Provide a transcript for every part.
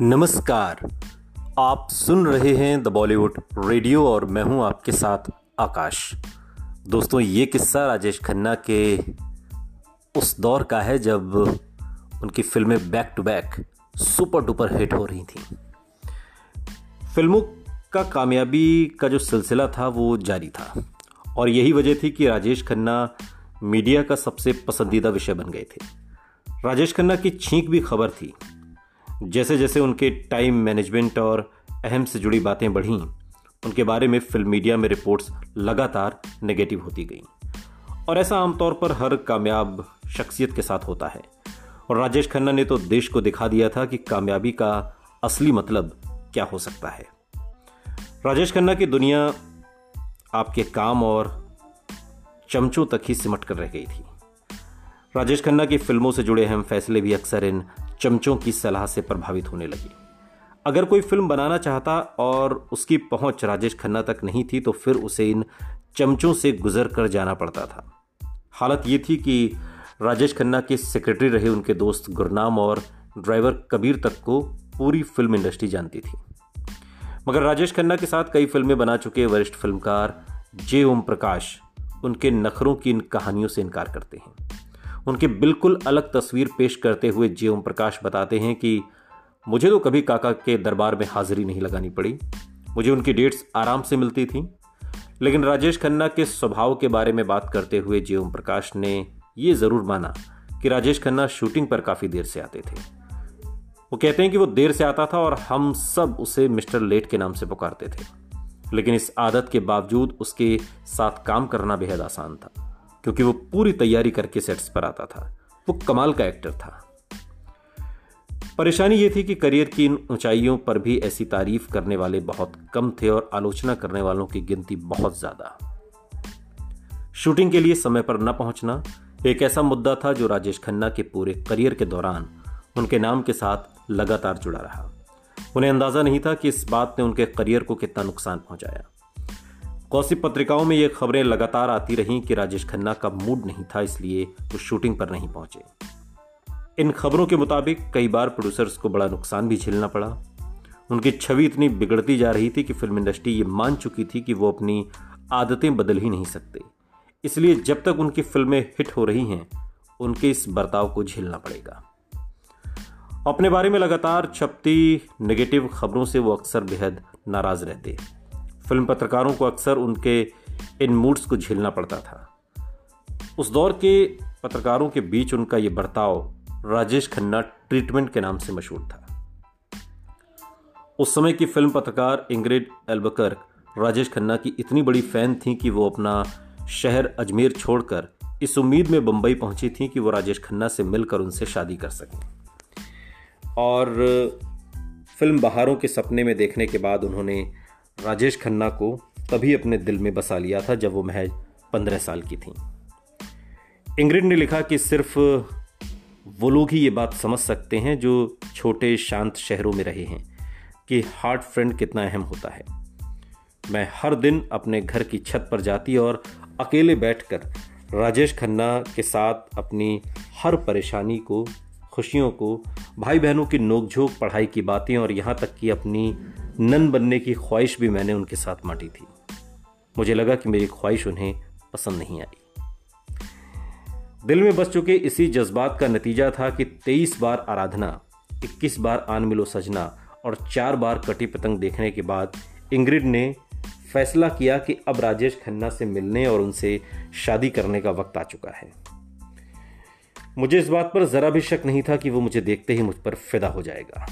नमस्कार। आप सुन रहे हैं द बॉलीवुड रेडियो और मैं हूँ आपके साथ आकाश। दोस्तों, ये किस्सा राजेश खन्ना के उस दौर का है जब उनकी फ़िल्में back to back super duper hit हो रही थी। फ़िल्मों का कामयाबी का जो सिलसिला था, वो जारी था। और यही वजह थी कि राजेश खन्ना मीडिया का सबसे पसंदीदा विषय बन गए थे। राजेश खन्ना की छींक भी खबर थी। जैसे जैसे उनके टाइम मैनेजमेंट और अहम से जुड़ी बातें बढ़ीं, उनके बारे में फ़िल्म मीडिया में रिपोर्ट्स लगातार नेगेटिव होती गईं। और ऐसा आमतौर पर हर कामयाब शख्सियत के साथ होता है। और राजेश खन्ना ने तो देश को दिखा दिया था कि कामयाबी का असली मतलब क्या हो सकता है। राजेश खन्ना की दुनिया आपके काम और चमचों तक ही सिमट कर रह गई थी। राजेश खन्ना की फ़िल्मों से जुड़े अहम फैसले भी अक्सर इन चमचों की सलाह से प्रभावित होने लगी। अगर कोई फ़िल्म बनाना चाहता और उसकी पहुँच राजेश खन्ना तक नहीं थी तो फिर उसे इन चमचों से गुजर कर जाना पड़ता था। हालत ये थी कि राजेश खन्ना के सेक्रेटरी रहे उनके दोस्त गुरनाम और ड्राइवर कबीर तक को पूरी फ़िल्म इंडस्ट्री जानती थी। मगर राजेश खन्ना के साथ कई फ़िल्में बना चुके वरिष्ठ फिल्मकार जे ओम प्रकाश उनके नखरों की इन कहानियों से इनकार करते हैं। उनकी बिल्कुल अलग तस्वीर पेश करते हुए जे ओम प्रकाश बताते हैं कि मुझे तो कभी काका के दरबार में हाजिरी नहीं लगानी पड़ी। मुझे उनकी डेट्स आराम से मिलती थी। लेकिन राजेश खन्ना के स्वभाव के बारे में बात करते हुए जे ओम प्रकाश ने ये ज़रूर माना कि राजेश खन्ना शूटिंग पर काफ़ी देर से आते थे। वो कहते हैं कि वो देर से आता था और हम सब उसे मिस्टर लेट के नाम से पुकारते थे। लेकिन इस आदत के बावजूद उसके साथ काम करना बेहद आसान था। क्योंकि वो पूरी तैयारी करके सेट्स पर आता था। वो कमाल का एक्टर था। परेशानी ये थी कि करियर की इन ऊंचाइयों पर भी ऐसी तारीफ़ करने वाले बहुत कम थे और आलोचना करने वालों की गिनती बहुत ज़्यादा। शूटिंग के लिए समय पर न पहुँचना एक ऐसा मुद्दा था जो राजेश खन्ना के पूरे करियर के दौरान उनके नाम के साथ लगातार जुड़ा रहा। उन्हें अंदाज़ा नहीं था कि इस बात ने उनके करियर को कितना नुकसान पहुँचाया। गॉसिप पत्रिकाओं में ये खबरें लगातार आती रहीं कि राजेश खन्ना का मूड नहीं था, इसलिए वो शूटिंग पर नहीं पहुँचे। इन खबरों के मुताबिक कई बार प्रोड्यूसर्स को बड़ा नुकसान भी झेलना पड़ा। उनकी छवि इतनी बिगड़ती जा रही थी कि फ़िल्म इंडस्ट्री ये मान चुकी थी कि वो अपनी आदतें बदल ही नहीं सकते। इसलिए जब तक उनकी फ़िल्में हिट हो रही हैं, उनके इस बर्ताव को झेलना पड़ेगा। अपने बारे में लगातार छपती नेगेटिव खबरों से वो अक्सर बेहद नाराज़ रहते फ़िल्म पत्रकारों को अक्सर उनके इन मूड्स को झेलना पड़ता था। उस दौर के पत्रकारों के बीच उनका यह बर्ताव राजेश खन्ना ट्रीटमेंट के नाम से मशहूर था। उस समय की फ़िल्म पत्रकार इंग्रिड एल्बकर राजेश खन्ना की इतनी बड़ी फ़ैन थी कि वो अपना शहर अजमेर छोड़कर इस उम्मीद में बंबई पहुँची थी कि वो राजेश खन्ना से मिलकर उनसे शादी कर सकें। और फ़िल्म बहारों के सपने में देखने के बाद उन्होंने राजेश खन्ना को तभी अपने दिल में बसा लिया था जब वो महज पंद्रह साल की थी। इंग्रिड ने लिखा कि सिर्फ़ वो लोग ही ये बात समझ सकते हैं जो छोटे शांत शहरों में रहे हैं कि हार्ट फ्रेंड कितना अहम होता है। मैं हर दिन अपने घर की छत पर जाती और अकेले बैठकर राजेश खन्ना के साथ अपनी हर परेशानी को, खुशियों को भाई बहनों की नोकझोंक, पढ़ाई की बातें और यहाँ तक कि अपनी नन बनने की ख्वाहिश भी मैंने उनके साथ माटी थी। मुझे लगा कि मेरी ख्वाहिश उन्हें पसंद नहीं आई। दिल में बस चुके इसी जज्बात का नतीजा था कि तेईस बार आराधना, इक्कीस बार आन मिलो सजना और चार बार कटी पतंग देखने के बाद इंग्रिड ने फैसला किया कि अब राजेश खन्ना से मिलने और उनसे शादी करने का वक्त आ चुका है। मुझे इस बात पर ज़रा भी शक नहीं था कि वो मुझे देखते ही मुझ पर फिदा हो जाएगा।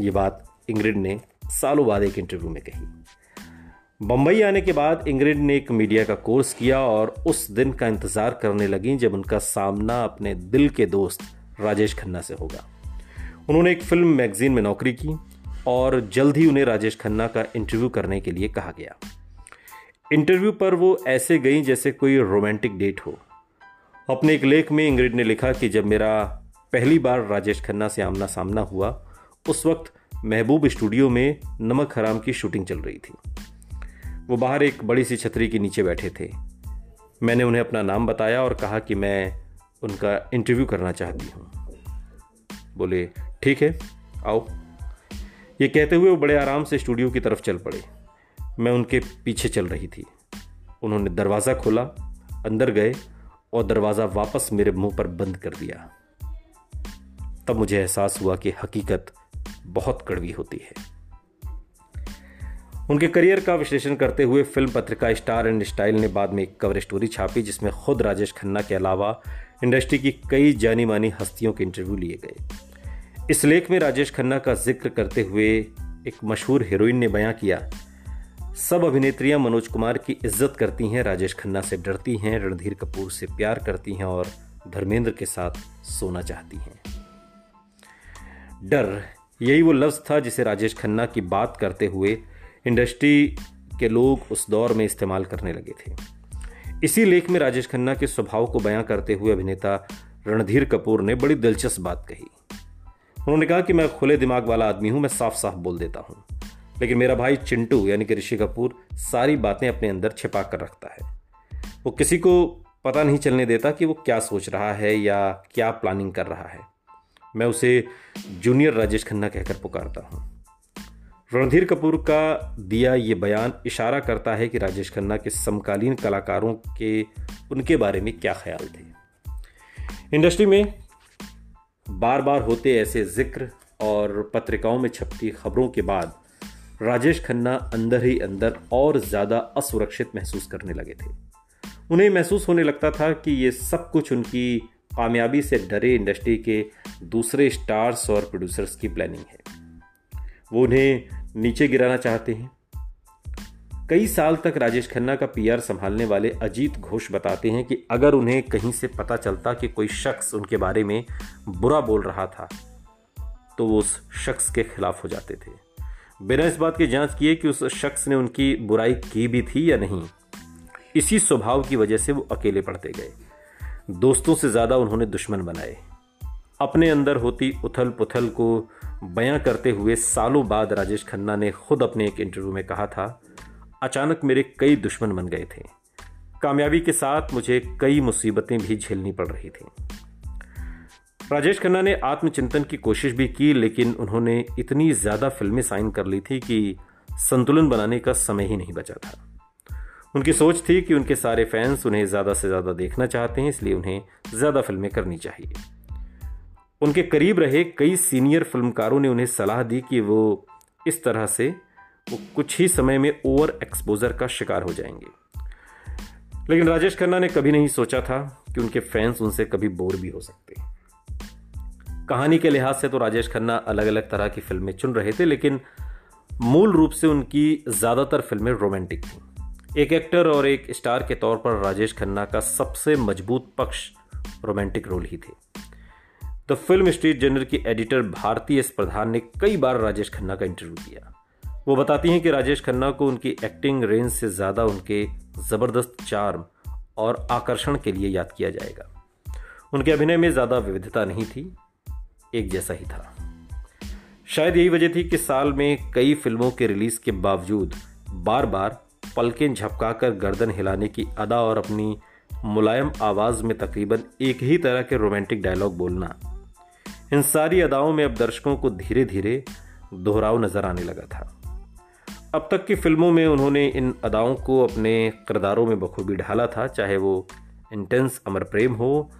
ये बात इंग्रिड ने सालों बाद एक इंटरव्यू में कही। बंबई आने के बाद इंग्रिड ने एक मीडिया का कोर्स किया और उस दिन का इंतज़ार करने लगी जब उनका सामना अपने दिल के दोस्त राजेश खन्ना से होगा। उन्होंने एक फ़िल्म मैगजीन में नौकरी की और जल्द ही उन्हें राजेश खन्ना का इंटरव्यू करने के लिए कहा गया। इंटरव्यू पर वो ऐसे गई जैसे कोई रोमांटिक डेट हो। अपने एक लेख में इंग्रिड ने लिखा कि जब मेरा पहली बार राजेश खन्ना से आमना सामना हुआ, उस वक्त महबूब स्टूडियो में नमक हराम की शूटिंग चल रही थी। वो बाहर एक बड़ी सी छतरी के नीचे बैठे थे। मैंने उन्हें अपना नाम बताया और कहा कि मैं उनका इंटरव्यू करना चाहती हूँ। बोले, ठीक है, आओ। ये कहते हुए वो बड़े आराम से स्टूडियो की तरफ़ चल पड़े। मैं उनके पीछे चल रही थी। उन्होंने दरवाज़ा खोला, अंदर गए और दरवाज़ा वापस मेरे मुँह पर बंद कर दिया। तब मुझे एहसास हुआ कि हकीकत बहुत कड़वी होती है। उनके करियर का विश्लेषण करते हुए फ़िल्म पत्रिका स्टार एंड स्टाइल ने बाद में एक कवर स्टोरी छापी, जिसमें खुद राजेश खन्ना के अलावा इंडस्ट्री की कई जानी मानी हस्तियों के इंटरव्यू लिए गए। इस लेख में राजेश खन्ना का ज़िक्र करते हुए एक मशहूर हीरोइन ने बयां किया, सब अभिनेत्रियाँ मनोज कुमार की इज़्ज़त करती हैं, राजेश खन्ना से डरती हैं, रणधीर कपूर से प्यार करती हैं और धर्मेंद्र के साथ सोना चाहती हैं। डर यही वो लफ्ज़ था जिसे राजेश खन्ना की बात करते हुए इंडस्ट्री के लोग उस दौर में इस्तेमाल करने लगे थे। इसी लेख में राजेश खन्ना के स्वभाव को बयां करते हुए अभिनेता रणधीर कपूर ने बड़ी दिलचस्प बात कही। उन्होंने कहा कि मैं खुले दिमाग वाला आदमी हूँ, मैं साफ़ साफ़ बोल देता हूँ। लेकिन मेरा भाई चिंटू, यानी कि ऋषि कपूर, सारी बातें अपने अंदर छिपा कर रखता है। वो किसी को पता नहीं चलने देता कि वो क्या सोच रहा है या क्या प्लानिंग कर रहा है। मैं उसे जूनियर राजेश खन्ना कहकर पुकारता हूँ। रणधीर कपूर का दिया ये बयान इशारा करता है कि राजेश खन्ना के समकालीन कलाकारों के, उनके बारे में क्या ख्याल थे। इंडस्ट्री में बार बार होते ऐसे ज़िक्र और पत्रिकाओं में छपती खबरों के बाद राजेश खन्ना अंदर ही अंदर और ज़्यादा असुरक्षित महसूस करने लगे थे। उन्हें महसूस होने लगता था कि ये सब कुछ उनकी कामयाबी से डरे इंडस्ट्री के दूसरे स्टार्स और प्रोड्यूसर्स की प्लानिंग है। वो उन्हें नीचे गिराना चाहते हैं। कई साल तक राजेश खन्ना का पीआर संभालने वाले अजीत घोष बताते हैं कि अगर उन्हें कहीं से पता चलता कि कोई शख्स उनके बारे में बुरा बोल रहा था तो वो उस शख्स के खिलाफ हो जाते थे। बिना इस बात की जाँच किए कि उस शख्स ने उनकी बुराई की भी थी या नहीं, इसी स्वभाव की वजह से वो अकेले पड़ते गए। दोस्तों से ज़्यादा उन्होंने दुश्मन बनाए। अपने अंदर होती उथल पुथल को बयां करते हुए सालों बाद राजेश खन्ना ने खुद अपने एक इंटरव्यू में कहा था, अचानक मेरे कई दुश्मन बन गए थे। कामयाबी के साथ मुझे कई मुसीबतें भी झेलनी पड़ रही थी। राजेश खन्ना ने आत्मचिंतन की कोशिश भी की, लेकिन उन्होंने इतनी ज़्यादा फ़िल्में साइन कर ली थी कि संतुलन बनाने का समय ही नहीं बचा था। उनकी सोच थी कि उनके सारे फैंस उन्हें ज़्यादा से ज़्यादा देखना चाहते हैं, इसलिए उन्हें ज़्यादा फ़िल्में करनी चाहिए। उनके करीब रहे कई सीनियर फिल्मकारों ने उन्हें सलाह दी कि वो इस तरह से वो कुछ ही समय में ओवर एक्सपोजर का शिकार हो जाएँगे। लेकिन राजेश खन्ना ने कभी नहीं सोचा था कि उनके फैंस उनसे कभी बोर भी हो सकते। कहानी के लिहाज से तो राजेश खन्ना अलग अलग तरह की फ़िल्में चुन रहे थे, लेकिन मूल रूप से उनकी ज़्यादातर फ़िल्में रोमांटिक थी। एक एक्टर और एक स्टार के तौर पर राजेश खन्ना का सबसे मज़बूत पक्ष रोमांटिक रोल ही थे। द फ़िल्म स्ट्रीट जर्नल की एडिटर भारती एस प्रधान ने कई बार राजेश खन्ना का इंटरव्यू किया। वो बताती हैं कि राजेश खन्ना को उनकी एक्टिंग रेंज से ज़्यादा उनके ज़बरदस्त चार्म और आकर्षण के लिए याद किया जाएगा। उनके अभिनय में ज़्यादा विविधता नहीं थी, एक जैसा ही था। शायद यही वजह थी कि साल में कई फ़िल्मों के रिलीज़ के बावजूद बार बार पलकें झपकाकर गर्दन हिलाने की अदा और अपनी मुलायम आवाज़ में तकरीबन एक ही तरह के रोमांटिक डायलॉग बोलना। इन सारी अदाओं में अब दर्शकों को धीरे धीरे दोहराव नज़र आने लगा था। अब तक की फ़िल्मों में उन्होंने इन अदाओं को अपने किरदारों में बखूबी ढाला था, चाहे वो इंटेंस अमर प्रेम हो,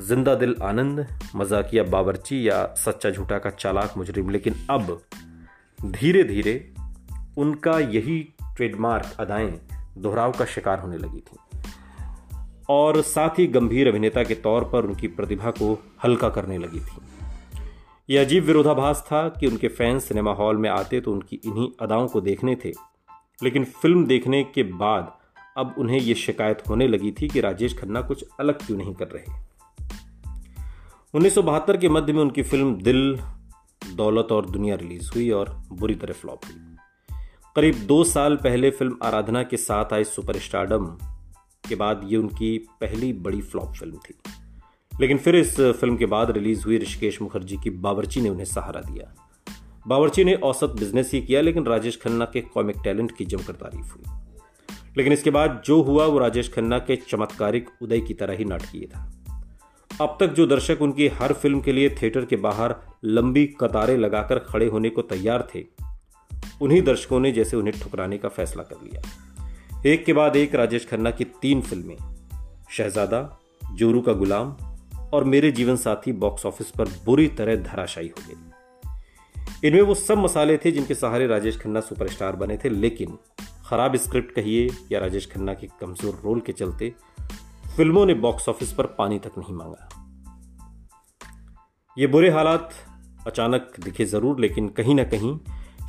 ज़िंदा दिल आनंद, मजाकिया बावरची या सच्चा झूठा का चालाक मुजरिम। लेकिन अब धीरे धीरे उनका यही ट्रेडमार्क अदाएँ दोहराव का शिकार होने लगी थी। और साथ ही गंभीर अभिनेता के तौर पर उनकी प्रतिभा को हल्का करने लगी थी। यह अजीब विरोधाभास था कि उनके फैंस सिनेमा हॉल में आते तो उनकी इन्हीं अदाओं को देखने थे। लेकिन फ़िल्म देखने के बाद अब उन्हें यह शिकायत होने लगी थी कि राजेश खन्ना कुछ अलग क्यों नहीं कर रहे। उन्नीस सौ बहत्तर के मध्य में उनकी फ़िल्म दिल, दौलत और दुनिया रिलीज़ हुई और बुरी तरह फ्लॉप हुई। करीब दो साल पहले फ़िल्म आराधना के साथ आई सुपरस्टारडम के बाद ये उनकी पहली बड़ी फ्लॉप फ़िल्म थी। लेकिन फिर इस फ़िल्म के बाद रिलीज़ हुई ऋषिकेश मुखर्जी की बावर्ची ने उन्हें सहारा दिया। बावर्ची ने औसत बिज़नेस ही किया, लेकिन राजेश खन्ना के कॉमिक टैलेंट की जमकर तारीफ़ हुई। लेकिन इसके बाद जो हुआ, वो राजेश खन्ना के चमत्कारिक उदय की तरह ही नाटकीय था। अब तक जो दर्शक उनकी हर फ़िल्म के लिए थिएटर के बाहर लंबी कतारें लगाकर खड़े होने को तैयार थे उन्हीं दर्शकों ने जैसे उन्हें ठुकराने का फैसला कर लिया। एक के बाद एक राजेश खन्ना की तीन फ़िल्में, शहजादा, जोरू का गुलाम और मेरे जीवन साथी बॉक्स ऑफ़िस पर बुरी तरह धराशायी हो गई। इनमें वो सब मसाले थे जिनके सहारे राजेश खन्ना सुपरस्टार बने थे, लेकिन खराब स्क्रिप्ट कहिए या राजेश खन्ना के कमज़ोर रोल के चलते फ़िल्मों ने बॉक्स ऑफ़िस पर पानी तक नहीं मांगा। ये बुरे हालात अचानक दिखे ज़रूर, लेकिन कहीं ना कहीं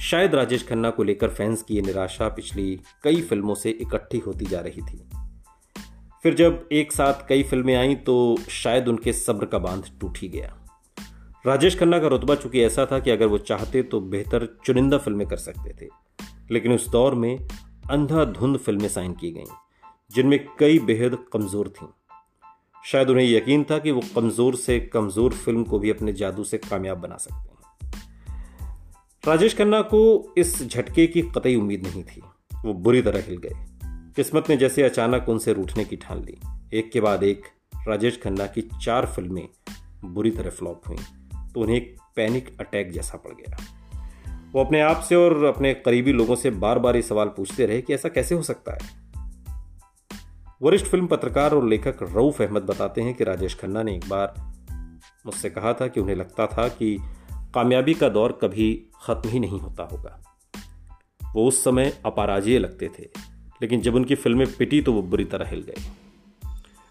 शायद राजेश खन्ना को लेकर फैंस की ये निराशा पिछली कई फ़िल्मों से इकट्ठी होती जा रही थी। फिर जब एक साथ कई फ़िल्में आईं तो शायद उनके सब्र का बाँध टूट ही गया। राजेश खन्ना का रुतबा चूँकि ऐसा था कि अगर वो चाहते तो बेहतर चुनिंदा फ़िल्में कर सकते थे। लेकिन उस दौर में अंधाधुंध फ़िल्में साइन की गईं, जिनमें कई बेहद कमज़ोर थीं। शायद उन्हें यकीन था कि वो कमज़ोर से कमज़ोर फ़िल्म को भी अपने जादू से कामयाब बना सकते हैं। राजेश खन्ना को इस झटके की कतई उम्मीद नहीं थी। वो बुरी तरह हिल गए। किस्मत ने जैसे अचानक उनसे रूठने की ठान ली। एक के बाद एक, राजेश खन्ना की चार फ़िल्में बुरी तरह फ्लॉप हुई तो उन्हें एक पैनिक अटैक जैसा पड़ गया। वो अपने आप से और अपने करीबी लोगों से बार बार ये सवाल पूछते रहे कि ऐसा कैसे हो सकता है? वरिष्ठ फ़िल्म पत्रकार और लेखक रऊफ अहमद बताते हैं कि राजेश खन्ना ने एक बार मुझसे कहा था कि उन्हें लगता था कि कामयाबी का दौर कभी खत्म ही नहीं होता होगा। वो उस समय अपराजीय लगते थे, लेकिन जब उनकी फ़िल्में पिटी तो वो बुरी तरह हिल गए।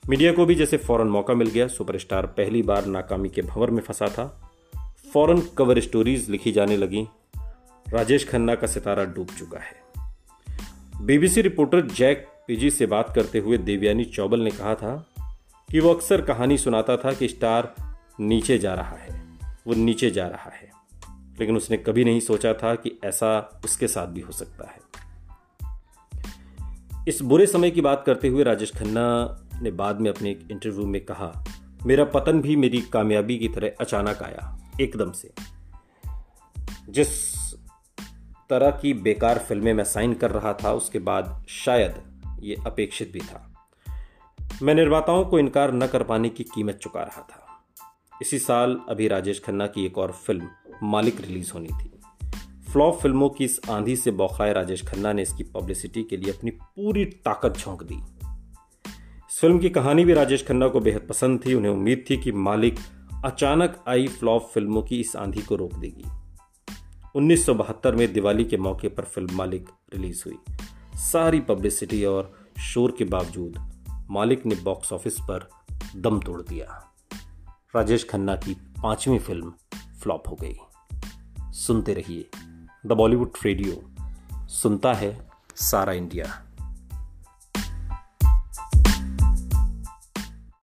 मीडिया को भी जैसे फ़ौरन मौका मिल गया, सुपरस्टार पहली बार नाकामी के भंवर में फंसा था। फ़ौरन कवर स्टोरीज लिखी जाने लगी। राजेश खन्ना का सितारा डूब चुका है। बीबीसी रिपोर्टर जैक पीजी से बात करते हुए देवयानी चौबल ने कहा था कि वो अक्सर कहानी सुनाता था कि स्टार नीचे जा रहा है। वो नीचे जा रहा है। लेकिन उसने कभी नहीं सोचा था कि ऐसा उसके साथ भी हो सकता है। इस बुरे समय की बात करते हुए राजेश खन्ना ने बाद में अपने एक इंटरव्यू में कहा, मेरा पतन भी मेरी कामयाबी की तरह अचानक आया, एकदम से। जिस तरह की बेकार फ़िल्में मैं साइन कर रहा था, उसके बाद शायद ये अपेक्षित भी था। मैं निर्माताओं को इनकार न कर पाने की कीमत चुका रहा था। इसी साल अभी राजेश खन्ना की एक और फ़िल्म, मालिक रिलीज़ होनी थी। फ्लॉप फ़िल्मों की इस आंधी से बौखाए राजेश खन्ना ने इसकी पब्लिसिटी के लिए अपनी पूरी ताकत झोंक दी। इस फ़िल्म की कहानी भी राजेश खन्ना को बेहद पसंद थी। उन्हें उम्मीद थी कि मालिक अचानक आई फ्लॉप फ़िल्मों की इस आंधी को रोक देगी। 1972 में दिवाली के मौके पर फ़िल्म मालिक रिलीज़ हुई। सारी पब्लिसिटी और शोर के बावजूद मालिक ने बॉक्स ऑफ़िस पर दम तोड़ दिया। राजेश खन्ना की पांचवी फ़िल्म फ्लॉप हो गई। सुनते रहिए द बॉलीवुड रेडियो। सुनता है सारा इंडिया।